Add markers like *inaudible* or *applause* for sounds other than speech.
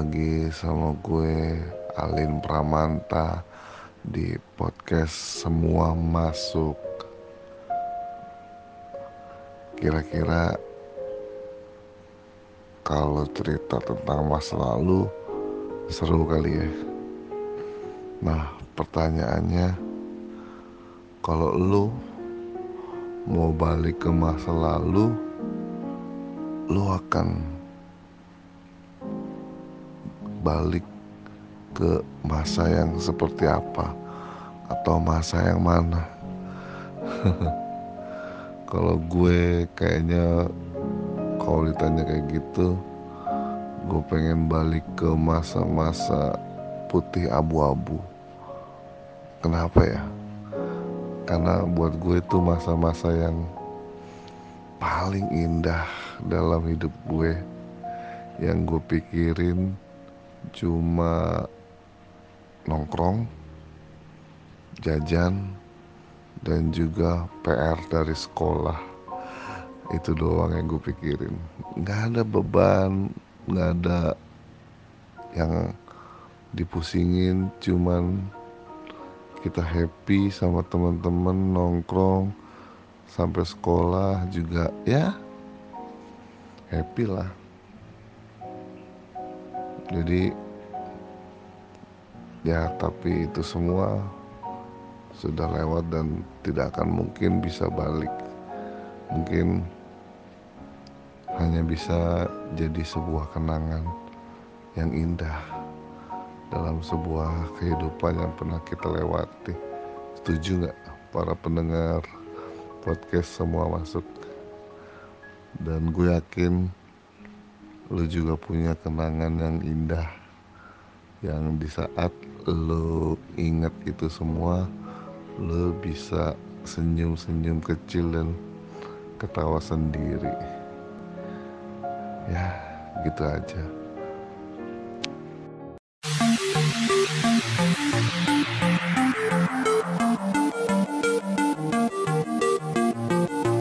lagi sama gue Alin Pramanta di podcast Semua Masuk. Kira-kira kalau cerita tentang masa lalu seru kali ya. Nah, pertanyaannya kalau lu mau balik ke masa lalu, lu akan balik ke masa yang seperti apa atau masa yang mana. *laughs* Kalau gue kayaknya kalau ditanya kayak gitu gue pengen balik ke masa-masa putih abu-abu. Kenapa ya? Karena buat gue itu masa-masa yang paling indah dalam hidup gue yang gue pikirin cuma nongkrong, jajan, dan juga PR dari sekolah. Itu doang yang gue pikirin. Gak ada beban, gak ada yang dipusingin, cuman kita happy sama teman-teman nongkrong sampai sekolah juga ya happy lah jadi ya tapi itu semua sudah lewat dan tidak akan mungkin bisa balik. Mungkin hanya bisa jadi sebuah kenangan yang indah dalam sebuah kehidupan yang pernah kita lewati. Setuju nggak para pendengar podcast semua masuk? Dan gue yakin lu juga punya kenangan yang indah yang di saat lu inget itu semua lu bisa senyum-senyum kecil dan ketawa sendiri. Ya gitu aja